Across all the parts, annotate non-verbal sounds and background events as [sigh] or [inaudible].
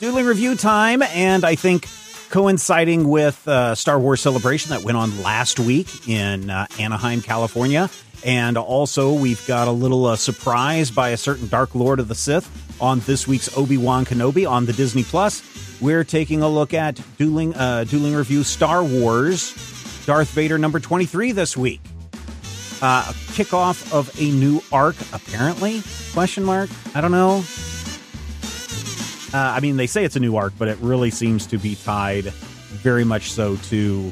Dueling review time, and I think coinciding with uh, Star Wars Celebration that went on last week in uh, Anaheim, California. And also, we've got a little uh, surprise by a certain Dark Lord of the Sith on this week's Obi Wan Kenobi on the Disney Plus. We're taking a look at dueling uh, dueling review Star Wars Darth Vader number twenty three this week. Uh, a kickoff of a new arc, apparently? Question mark. I don't know. Uh, I mean, they say it's a new arc, but it really seems to be tied very much so to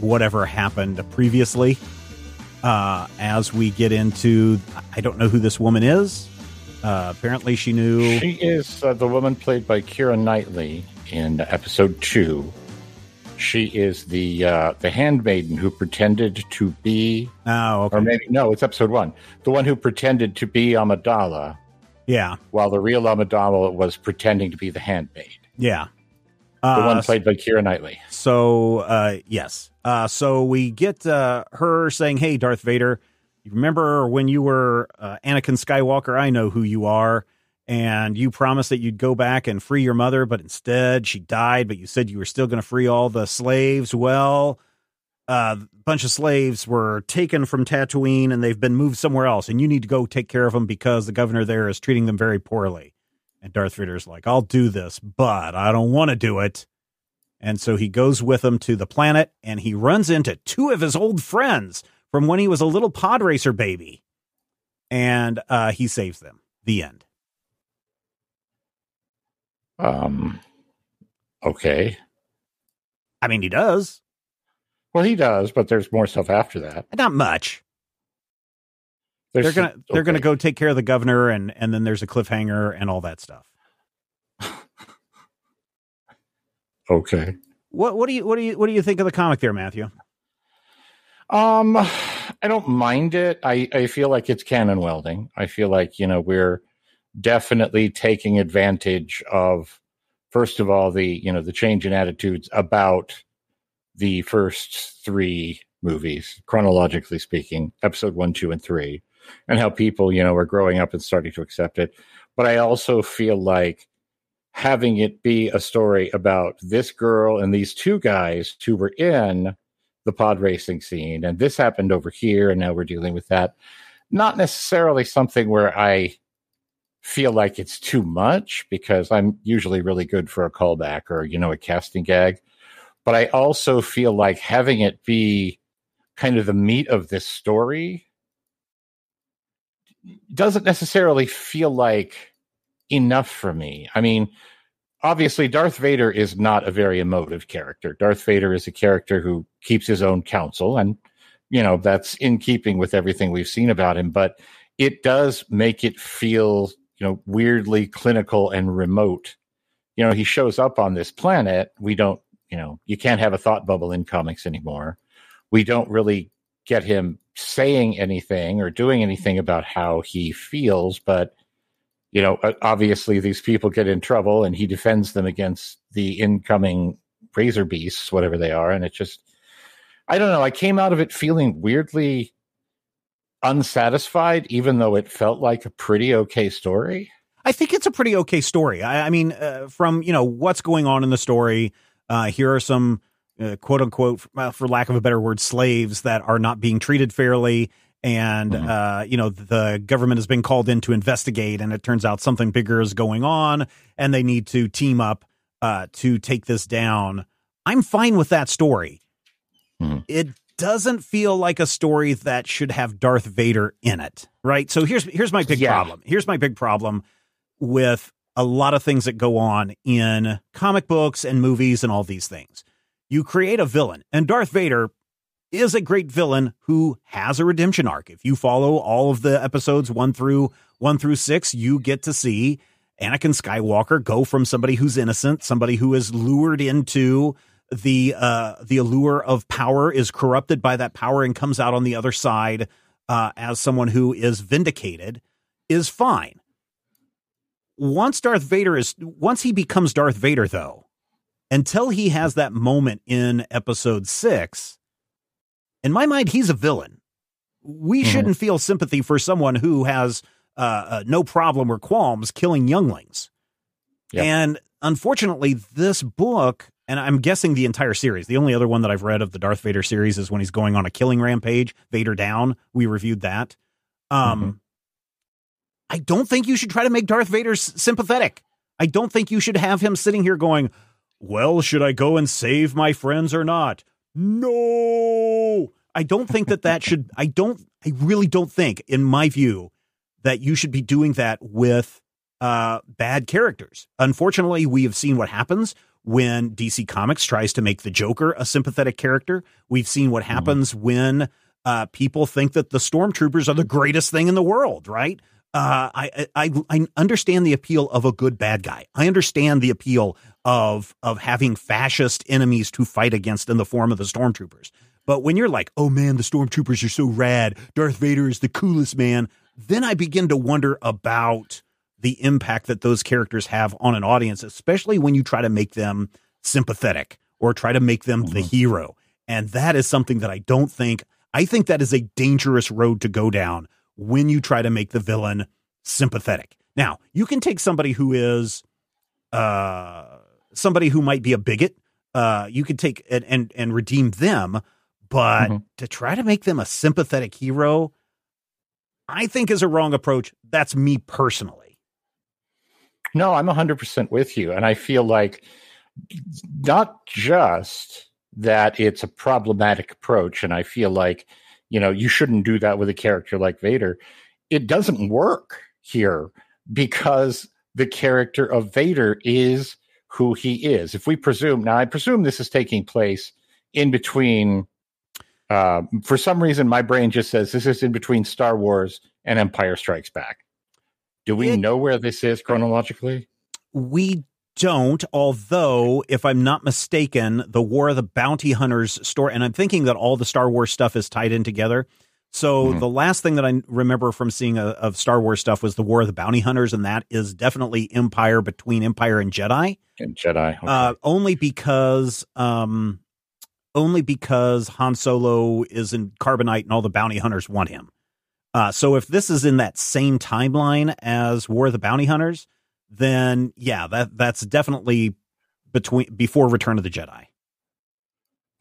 whatever happened previously. Uh, as we get into, I don't know who this woman is. Uh, apparently, she knew. She is uh, the woman played by Keira Knightley in episode two. She is the uh, the handmaiden who pretended to be, Oh, okay. or maybe no, it's episode one. The one who pretended to be Amidala, yeah, while the real Amidala was pretending to be the handmaid. yeah. The Uh, one played by Keira Knightley. So, uh, yes. Uh, so we get uh, her saying, Hey, Darth Vader, you remember when you were uh, Anakin Skywalker? I know who you are. And you promised that you'd go back and free your mother, but instead she died. But you said you were still going to free all the slaves. Well, uh, bunch of slaves were taken from Tatooine and they've been moved somewhere else. And you need to go take care of them because the governor there is treating them very poorly. And Darth Vader's like, I'll do this, but I don't want to do it. And so he goes with them to the planet and he runs into two of his old friends from when he was a little pod racer baby. And uh, he saves them. The end. Um, okay. I mean, he does. Well, he does, but there's more stuff after that. Not much. There's they're gonna they're gonna go take care of the governor and and then there's a cliffhanger and all that stuff. Okay. What what do you what do you what do you think of the comic there, Matthew? Um, I don't mind it. I, I feel like it's canon welding. I feel like, you know, we're definitely taking advantage of, first of all, the, you know, the change in attitudes about the first three movies, chronologically speaking, episode one, two, and three, and how people, you know, are growing up and starting to accept it. But I also feel like having it be a story about this girl and these two guys who were in the pod racing scene and this happened over here and now we're dealing with that not necessarily something where i feel like it's too much because i'm usually really good for a callback or you know a casting gag but i also feel like having it be kind of the meat of this story doesn't necessarily feel like enough for me i mean obviously Darth Vader is not a very emotive character. Darth Vader is a character who keeps his own counsel and you know that's in keeping with everything we've seen about him, but it does make it feel, you know, weirdly clinical and remote. You know, he shows up on this planet, we don't, you know, you can't have a thought bubble in comics anymore. We don't really get him saying anything or doing anything about how he feels, but you know, obviously these people get in trouble and he defends them against the incoming razor beasts, whatever they are. And it just, I don't know. I came out of it feeling weirdly unsatisfied, even though it felt like a pretty okay story. I think it's a pretty okay story. I, I mean, uh, from you know what's going on in the story, uh, here are some uh, quote unquote, uh, for lack of a better word, slaves that are not being treated fairly, and mm-hmm. uh, you know the government has been called in to investigate, and it turns out something bigger is going on, and they need to team up uh, to take this down. I'm fine with that story. Mm-hmm. It doesn't feel like a story that should have Darth Vader in it, right? So here's here's my big yeah. problem. Here's my big problem with a lot of things that go on in comic books and movies and all these things. You create a villain, and Darth Vader is a great villain who has a redemption arc. If you follow all of the episodes one through one through six, you get to see Anakin Skywalker go from somebody who's innocent, somebody who is lured into the uh, the allure of power, is corrupted by that power, and comes out on the other side uh, as someone who is vindicated, is fine. Once Darth Vader is once he becomes Darth Vader, though, until he has that moment in Episode six in my mind, he's a villain. We mm-hmm. shouldn't feel sympathy for someone who has uh, uh, no problem or qualms killing younglings. Yep. And unfortunately, this book, and I'm guessing the entire series, the only other one that I've read of the Darth Vader series is when he's going on a killing rampage, Vader Down. We reviewed that. Um, mm-hmm. I don't think you should try to make Darth Vader sympathetic. I don't think you should have him sitting here going, Well, should I go and save my friends or not? no. I don't think that that should, I don't, I really don't think, in my view, that you should be doing that with uh, bad characters. Unfortunately, we have seen what happens when DC Comics tries to make the Joker a sympathetic character. We've seen what mm-hmm. happens mm-hmm. when uh, people think that the stormtroopers are the greatest thing in the world, right? Uh, I, I I understand the appeal of a good bad guy. I understand the appeal of of having fascist enemies to fight against in the form of the stormtroopers. But when you're like, oh man, the stormtroopers are so rad, Darth Vader is the coolest man, then I begin to wonder about the impact that those characters have on an audience, especially when you try to make them sympathetic or try to make them mm-hmm. the hero. And that is something that I don't think, I think that is a dangerous road to go down when you try to make the villain sympathetic. Now, you can take somebody who is, uh, somebody who might be a bigot, uh, you could take and, and, and redeem them, but mm-hmm. to try to make them a sympathetic hero, I think is a wrong approach. That's me personally. No, I'm 100% with you. And I feel like not just that it's a problematic approach, and I feel like, you know, you shouldn't do that with a character like Vader. It doesn't work here because the character of Vader is who he is. If we presume now, I presume this is taking place in between. Uh, for some reason, my brain just says this is in between Star Wars and Empire Strikes Back. Do we it, know where this is chronologically? We don't, although, if I'm not mistaken, the War of the Bounty Hunters story, and I'm thinking that all the Star Wars stuff is tied in together. So mm-hmm. the last thing that I remember from seeing a, of Star Wars stuff was the War of the Bounty Hunters, and that is definitely Empire between Empire and Jedi. And Jedi, okay. uh, only because, um, only because Han Solo is in Carbonite and all the bounty hunters want him. Uh, so if this is in that same timeline as War of the Bounty Hunters, then yeah, that that's definitely between before Return of the Jedi.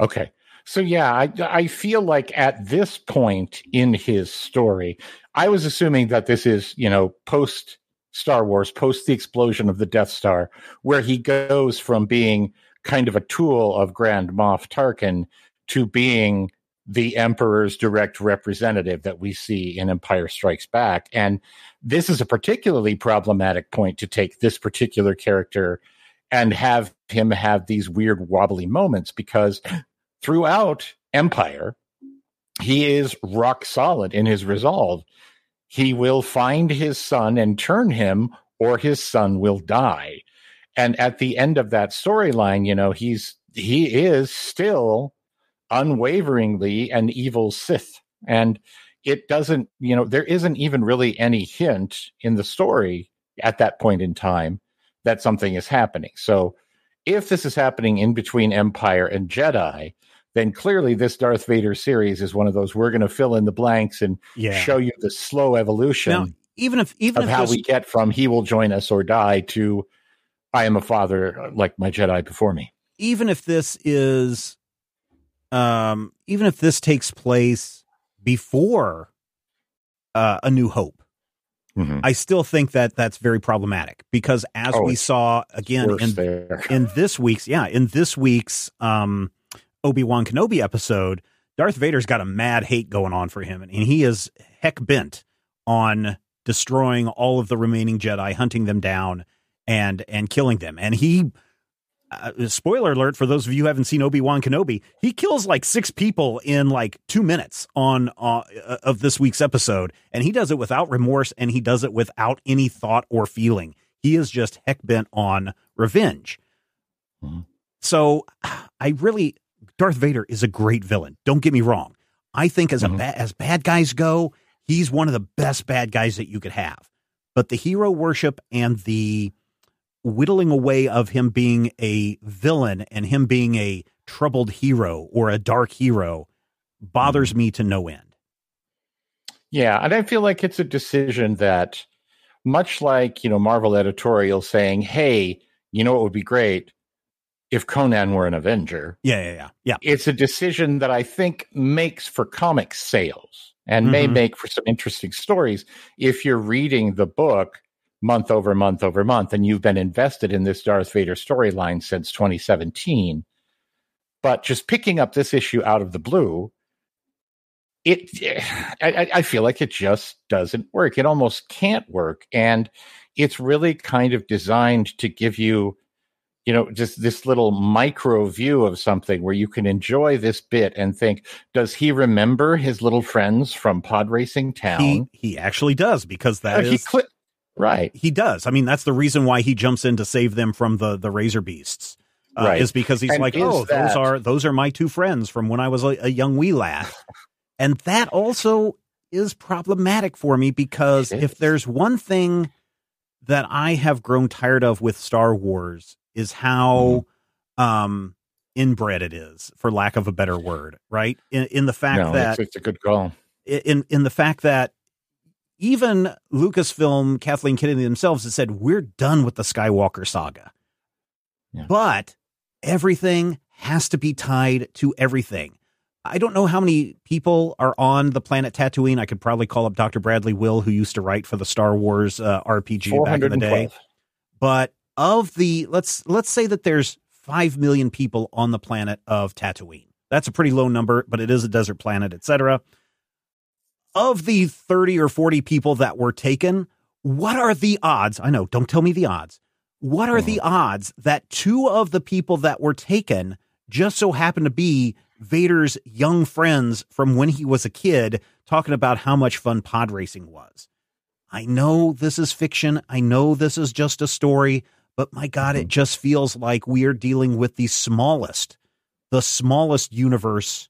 Okay. So yeah, I I feel like at this point in his story, I was assuming that this is, you know, post Star Wars, post the explosion of the Death Star, where he goes from being kind of a tool of Grand Moff Tarkin to being the Emperor's direct representative that we see in Empire Strikes Back. And this is a particularly problematic point to take this particular character and have him have these weird wobbly moments because throughout Empire, he is rock solid in his resolve. He will find his son and turn him, or his son will die. And at the end of that storyline, you know, he's he is still unwaveringly an evil Sith. And it doesn't, you know, there isn't even really any hint in the story at that point in time that something is happening. So if this is happening in between Empire and Jedi, then clearly this Darth Vader series is one of those we're going to fill in the blanks and yeah. show you the slow evolution. Now, even if even of if how we get from he will join us or die to I am a father like my Jedi before me. Even if this is, um, even if this takes place before uh, A New Hope. Mhm. I still think that that's very problematic because as Oh, we saw again in there. in this week's yeah in this week's um obi-wan kenobi episode darth vader's got a mad hate going on for him and he is heck bent on destroying all of the remaining jedi hunting them down and and killing them and he uh, spoiler alert for those of you who haven't seen obi-wan kenobi he kills like six people in like two minutes on uh, of this week's episode and he does it without remorse and he does it without any thought or feeling. He is just heck bent on revenge. Mhm. so i really darth vader is a great villain. Don't get me wrong. I think as a Mhm. ba- as bad guys go he's one of the best bad guys that you could have. But the hero worship and the whittling away of him being a villain and him being a troubled hero or a dark hero bothers me to no end. Yeah, and I feel like it's a decision that, much like you know Marvel editorial saying, "Hey, you know what would be great if Conan were an Avenger." Yeah, yeah, yeah, yeah. It's a decision that I think makes for comic sales and may Mhm. make for some interesting stories if you're reading the book month over month over month and you've been invested in this Darth Vader storyline since 2017. But just picking up this issue out of the blue, it [sighs] I, I- feel like it just doesn't work. It almost can't work, and it's really kind of designed to give you, you know, just this little micro view of something where you can enjoy this bit and think, does he remember his little friends from pod racing town? He he actually does because that Uh, is cli- right. he does. I mean, that's the reason why he jumps in to save them from the the razor beasts. Uh, Right. Is because he's And like, is oh, those are those are my two friends from when I was a, a young wee lad, [laughs] and that also is problematic for me because if there's one thing that I have grown tired of with Star Wars is how Mm-hmm. um inbred it is, for lack of a better word, right? In, in the fact No, that it's, it's a good call. in in the fact that even Lucasfilm, Kathleen Kennedy themselves have said we're done with the Skywalker saga. Yeah. But everything has to be tied to everything. I don't know how many people are on the planet Tatooine. I could probably call up Dr. Bradley Will, who used to write for the Star Wars uh, RPG back in the day. But of the let's let's say that there's five million people on the planet of Tatooine. That's a pretty low number, but it is a desert planet, etc. Of the 30 or 40 people that were taken, what are the odds? I know, don't tell me the odds. What are the odds that two of the people that were taken just so happen to be Vader's young friends from when he was a kid talking about how much fun pod racing was? I know this is fiction. I know this is just a story, but my God, it just feels like we are dealing with the smallest, the smallest universe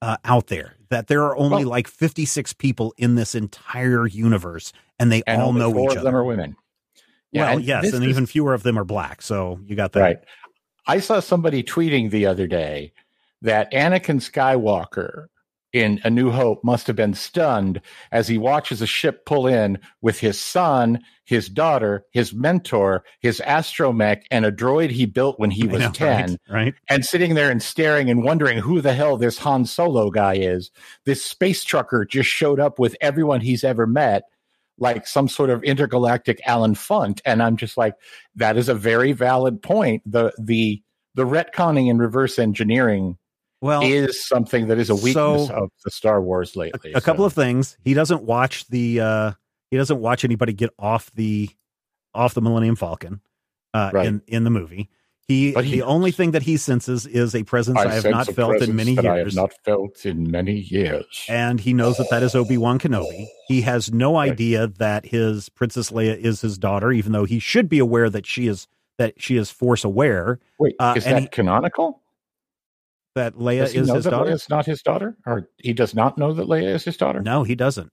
uh, out there. That there are only Well- like 56 people in this entire universe, and they And all know four each of them other. are women. well, and yes, and is- even fewer of them are black. So you got that. Right. I saw somebody tweeting the other day that Anakin Skywalker in A New Hope must have been stunned as he watches a ship pull in with his son, his daughter, his mentor, his astromech, and a droid he built when he was know, 10, right? right? and sitting there and staring and wondering who the hell this Han Solo guy is. This space trucker just showed up with everyone he's ever met, like some sort of intergalactic Allen Funt. And I'm just like, that is a very valid point. The the the retconning and reverse engineering Well, is something that is a weakness so- of the Star Wars lately. a couple So, of things. He doesn't watch the uh he doesn't watch anybody get off the off the Millennium Falcon uh Right. in in the movie. He he the only thing that he senses is a presence I, have not felt in many that I have years. not felt in many years. and he knows that that is Obi-Wan Kenobi. He has no Right. idea that his Princess Leia is his daughter even though he should be aware that she is that she is force aware Wait, uh, is that he- canonical? That Leia Does he is know his that daughter. Leia's not his daughter, or he does not know that Leia is his daughter? No, he doesn't.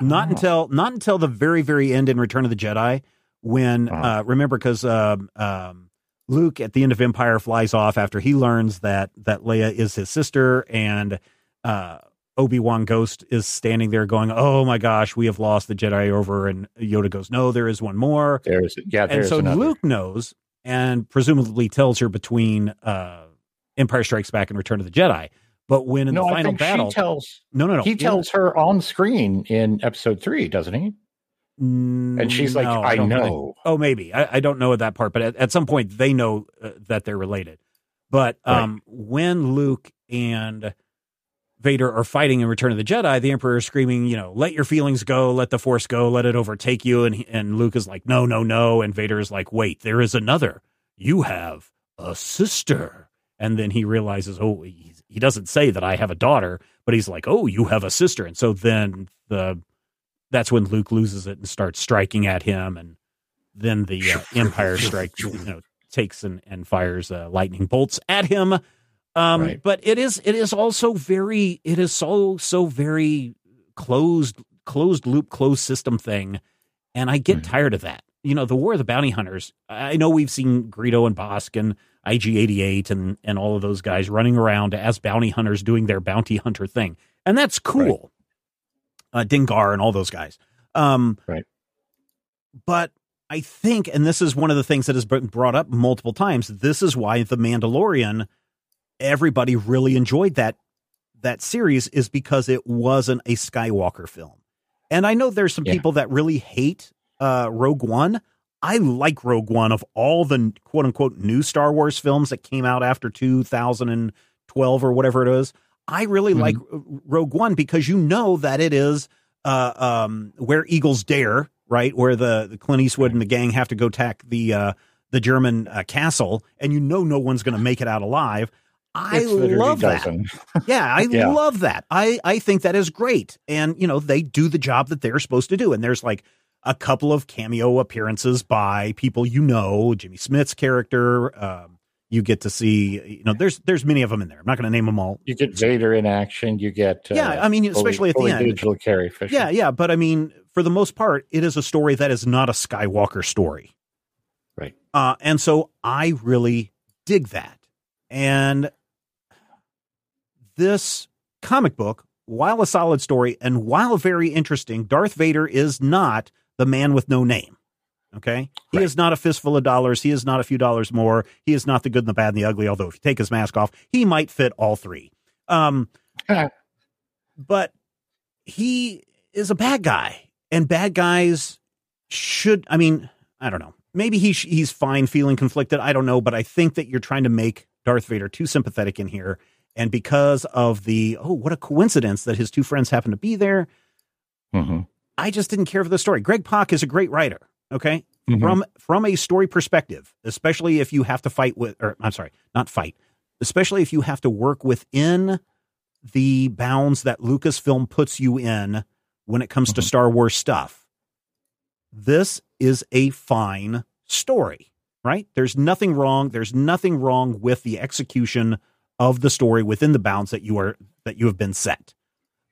Not Oh. until not until the very very end in Return of the Jedi when Uh-huh. uh, remember because um, um, Luke at the end of Empire flies off after he learns that that Leia is his sister and uh, Obi Wan Ghost is standing there going, "Oh my gosh, we have lost the Jedi over," and Yoda goes, "No, there is one more." There's yeah, and there's so another. Luke knows and presumably tells her between uh, Empire Strikes Back and Return of the Jedi. But when in no, the I final battle, tells no, no, no, he in- tells her on screen in episode three, doesn't he? And she's like, No, I, don't think- know. Oh, maybe. I, I don't know that part, but at, at some point they know uh, that they're related. But Right. um, when Luke and Vader are fighting in Return of the Jedi, the Emperor is screaming, you know, let your feelings go, let the Force go, let it overtake you. And, and Luke is like, no, no, no. And Vader is like, wait, there is another. You have a sister. And then he realizes, oh, he, he doesn't say that I have a daughter, but he's like, oh, you have a sister. And so then the that's when Luke loses it and starts striking at him, and then the uh, [laughs] Empire strike, you know, takes and, and fires uh, lightning bolts at him. Um, Right. But it is it is also very it is so so very closed closed loop closed system thing, and I get Mhm. tired of that. You know, the War of the Bounty Hunters. I know we've seen Greedo and Bossk and IG88 and and all of those guys running around as bounty hunters doing their bounty hunter thing, and that's cool. Uh, Dengar and all those guys. Um, Right. But I think, and this is one of the things that has been brought up multiple times. This is why the Mandalorian, everybody really enjoyed that that series, is because it wasn't a Skywalker film. And I know there's some Yeah. people that really hate uh, Rogue One. I like Rogue One of all the quote unquote new Star Wars films that came out after 2012 or whatever it is. I really Mhm. like Rogue One because you know that it is uh, um, where Eagles dare, right? Where the, the Clint Eastwood and the gang have to go attack the uh, the German uh, castle, and you know no one's going to make it out alive. I love that. [laughs] Yeah, I Yeah. love that. I I think that is great. And you know, they do the job that they're supposed to do. And there's like a couple of cameo appearances by people you know, Jimmy Smits' character. Um, you get to see, you know, there's there's many of them in there. I'm not going to name them all. You get Vader in action. You get uh, yeah, I mean, fully- especially at the fully end. digital Carrie Fisher. Yeah, yeah, but I mean, for the most part, it is a story that is not a Skywalker story. Right. Uh, and so I really dig that. And this comic book, while a solid story and while very interesting, Darth Vader is not the man with no name. Okay. He Right. is not a fistful of dollars. He is not a few dollars more. He is not the good and the bad and the ugly. Although if you take his mask off, he might fit all three. Um, but he is a bad guy, and bad guys should. I mean, I don't know. Maybe he sh- he's fine feeling conflicted. I don't know, but I think that you're trying to make Darth Vader too sympathetic in here, and because of the oh, what a coincidence that his two friends happen to be there. hmm I just didn't care for the story. Greg Pak is a great writer. Okay, Mhm. from from a story perspective, especially if you have to fight with, or I'm sorry, not fight, especially if you have to work within the bounds that Lucasfilm puts you in when it comes to Mhm. Star Wars stuff. This is a fine story, right? There's nothing wrong. There's nothing wrong with the execution of the story within the bounds that you are that you have been set.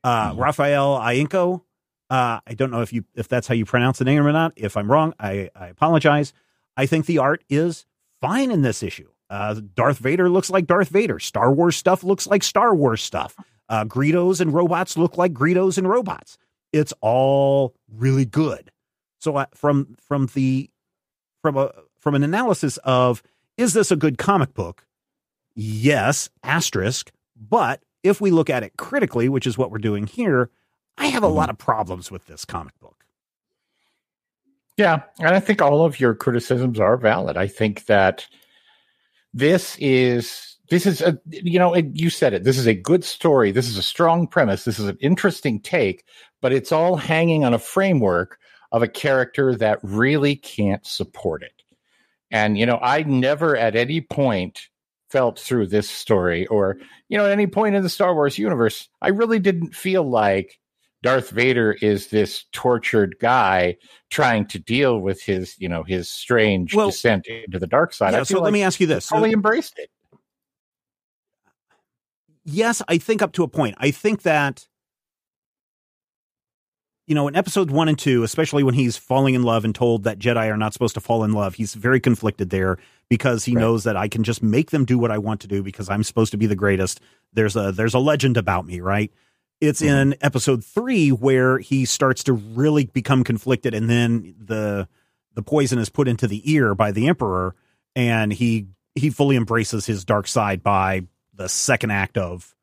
Uh, Mhm. Raffaele Ienco, uh, I don't know if you if that's how you pronounce the name or not. If I'm wrong, I, I apologize. I think the art is fine in this issue. Uh, Darth Vader looks like Darth Vader. Star Wars stuff looks like Star Wars stuff. Uh, Greedos and robots look like Greedos and robots. It's all really good. So uh, from from the from a from an analysis of is this a good comic book? Yes, asterisk. But if we look at it critically, which is what we're doing here, I have a lot mm-hmm. of problems with this comic book. Yeah, and I think all of your criticisms are valid. I think that this is this is a you know it, you said it. This is a good story. This is a strong premise. This is an interesting take, but it's all hanging on a framework of a character that really can't support it. And you know, I never at any point felt through this story or you know at any point in the Star Wars universe, I really didn't feel like Darth Vader is this tortured guy trying to deal with his, you know, his strange Well, descent into the dark side. Yeah, so feel let me ask you this. So- totally embraced it. yes, I think up to a point. I think that you know, in episodes one and two, especially when he's falling in love and told that Jedi are not supposed to fall in love, he's very conflicted there because he Right. knows that I can just make them do what I want to do because I'm supposed to be the greatest. There's a there's a legend about me, right? It's Mhm. in episode three where he starts to really become conflicted, and then the the poison is put into the ear by the Emperor, and he he fully embraces his dark side by the second act of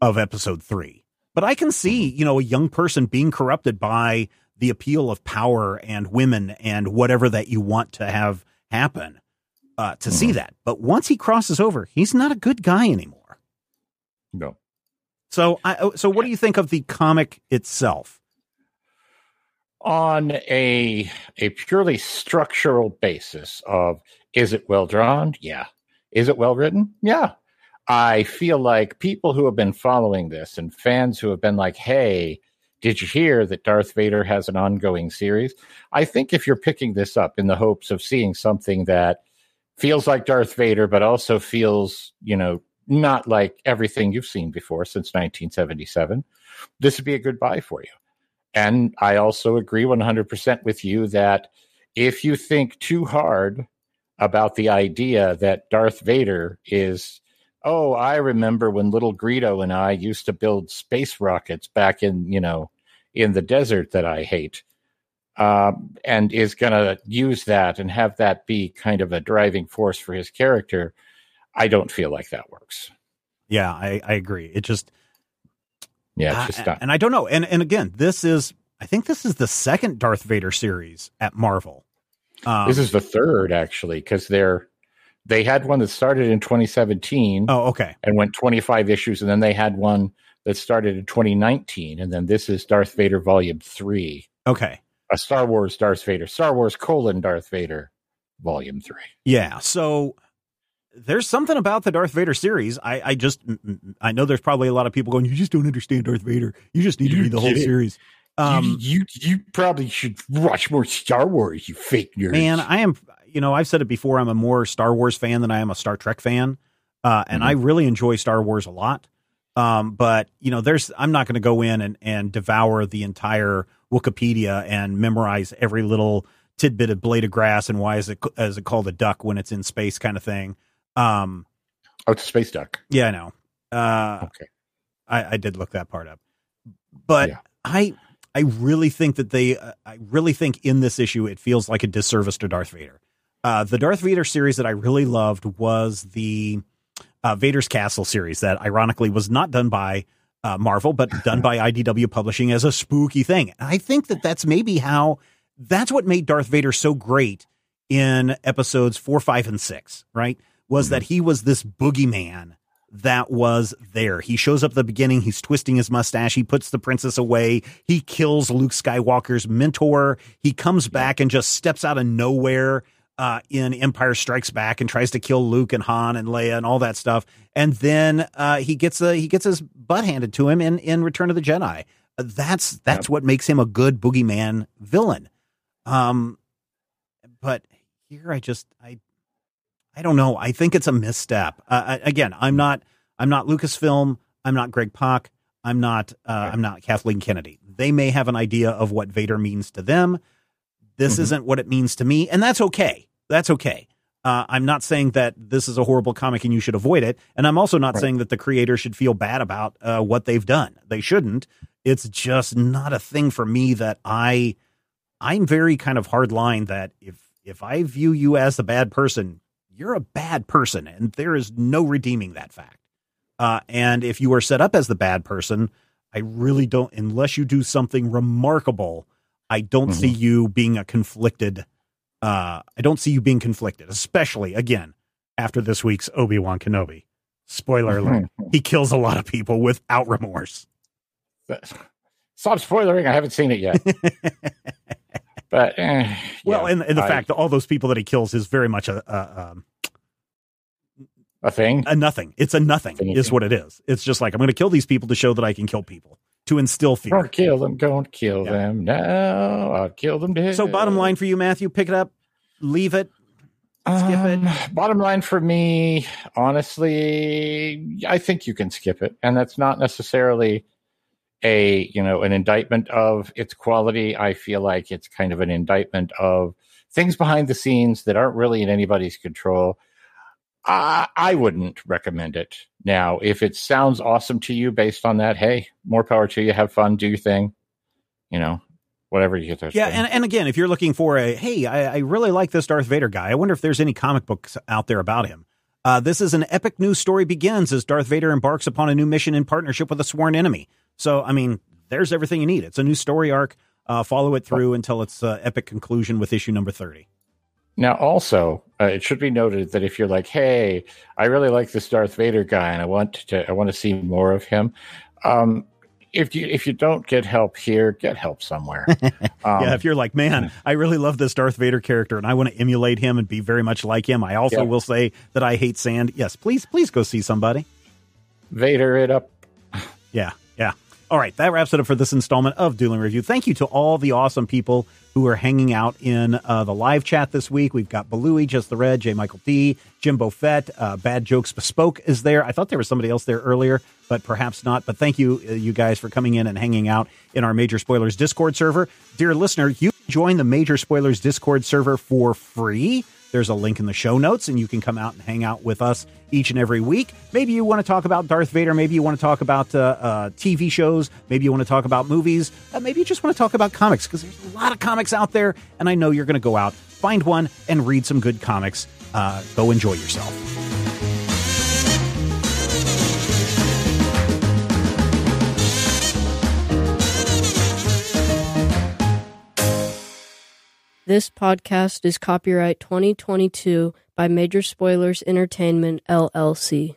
of episode three. But I can see, you know, a young person being corrupted by the appeal of power and women and whatever that you want to have happen uh, to mm-hmm. see that. But once he crosses over, he's not a good guy anymore. No. So, I, oh, so what do you think of the comic itself? On a a purely structural basis of is it well drawn? Yeah. Is it well written? Yeah. I feel like people who have been following this and fans who have been like, "Hey, did you hear that Darth Vader has an ongoing series?" I think if you're picking this up in the hopes of seeing something that feels like Darth Vader, but also feels, you know, not like everything you've seen before since 1977, this would be a good buy for you. And I also agree 100% with you that if you think too hard about the idea that Darth Vader is, oh, I remember when little Greedo and I used to build space rockets back in, you know, in the desert that I hate um, and is going to use that and have that be kind of a driving force for his character, I don't feel like that works. Yeah, I, I agree. It just, yeah, it's just uh, and I don't know. And and again, this is I think this is the second Darth Vader series at Marvel. Um, this is the third actually because they're they had one that started in 2017. Oh, okay, and went 25 issues, and then they had one that started in 2019, and then this is Darth Vader Volume Three. Okay, a Star Wars Darth Vader, Star Wars colon Darth Vader, Volume Three. Yeah, so there's something about the Darth Vader series. I, I just, I know there's probably a lot of people going, you just don't understand Darth Vader. You just need to read the whole it. series. Um, you, you, you probably should watch more Star Wars. You fake nerd. Man, I am. You know, I've said it before. I'm a more Star Wars fan than I am a Star Trek fan, uh, and mm-hmm. I really enjoy Star Wars a lot. Um, but you know, there's I'm not going to go in and, and devour the entire Wikipedia and memorize every little tidbit of blade of grass and why is it is it called a duck when it's in space kind of thing. Um, oh, it's a space duck. Yeah, I know. Uh, okay, I, I did look that part up, but yeah. I I really think that they uh, I really think in this issue it feels like a disservice to Darth Vader. Uh, the Darth Vader series that I really loved was the uh, Vader's Castle series that ironically was not done by uh, Marvel, but [laughs] done by IDW Publishing as a spooky thing. And I think that that's maybe how that's what made Darth Vader so great in episodes four, five, and six, right? Was mm-hmm. that he was this boogeyman that was there. He shows up at the beginning, he's twisting his mustache, he puts the princess away, he kills Luke Skywalker's mentor, he comes back and just steps out of nowhere uh, in Empire Strikes Back and tries to kill Luke and Han and Leia and all that stuff, and then uh, he gets a, he gets his butt handed to him in in Return of the Jedi. That's that's yep. what makes him a good boogeyman villain. Um, but here I just I I don't know. I think it's a misstep. Uh, again, I'm not I'm not Lucasfilm. I'm not Greg Pak. I'm not uh, I'm not Kathleen Kennedy. They may have an idea of what Vader means to them. This mm-hmm. isn't what it means to me, and that's okay. That's okay. Uh, I'm not saying that this is a horrible comic and you should avoid it, and I'm also not right. saying that the creator should feel bad about uh, what they've done. They shouldn't. It's just not a thing for me that I. I'm very kind of hard line that if if I view you as a bad person, you're a bad person, and there is no redeeming that fact. Uh, and if you are set up as the bad person, I really don't, unless you do something remarkable, I don't mm-hmm. see you being a conflicted. Uh, I don't see you being conflicted, especially again after this week's Obi Wan Kenobi. Spoiler [laughs] alert: he kills a lot of people without remorse. Stop spoiling! I haven't seen it yet. [laughs] but eh, well, yeah, and, and the I, fact that all those people that he kills is very much a, a um, a thing, a nothing. It's a nothing, is what it is. It's just like I'm going to kill these people to show that I can kill people to instill fear. Don't kill them. Don't kill yeah. them. No, I'll kill them dead. So, bottom line for you, Matthew, pick it up, leave it, skip um, it. Bottom line for me, honestly, I think you can skip it, and that's not necessarily a you know an indictment of its quality. I feel like it's kind of an indictment of things behind the scenes that aren't really in anybody's control. I, I wouldn't recommend it. Now, if it sounds awesome to you based on that, hey, more power to you. Have fun, do your thing. You know, whatever you get there. Yeah, and, and again, if you're looking for a hey, I, I really like this Darth Vader guy. I wonder if there's any comic books out there about him. Uh, this is an epic news story begins as Darth Vader embarks upon a new mission in partnership with a sworn enemy. So, I mean, there's everything you need. It's a new story arc. Uh, follow it through until its uh, epic conclusion with issue number 30. Now, also, uh, it should be noted that if you're like, "Hey, I really like this Darth Vader guy, and I want to, I want to see more of him," um, if you if you don't get help here, get help somewhere. [laughs] Um, yeah, if you're like, man, I really love this Darth Vader character, and I want to emulate him and be very much like him. I also will say that I hate sand. Yes, please, please go see somebody. Vader it up. Yeah, yeah. All right, that wraps it up for this installment of Dueling Review. Thank you to all the awesome people who are hanging out in uh, the live chat this week. We've got Balooey, Just the Red, J. Michael D, Jimbo Fett, uh, Bad Jokes Bespoke is there. I thought there was somebody else there earlier, but perhaps not. But thank you, uh, you guys, for coming in and hanging out in our Major Spoilers Discord server. Dear listener, you join the Major Spoilers Discord server for free. There's a link in the show notes, and you can come out and hang out with us each and every week. Maybe you want to talk about Darth Vader. Maybe you want to talk about uh, uh, TV shows. Maybe you want to talk about movies. Uh, maybe you just want to talk about comics because there's a lot of comics out there, and I know you're going to go out, find one, and read some good comics. Uh, go enjoy yourself. This podcast is copyright 2022 by Major Spoilers Entertainment, LLC.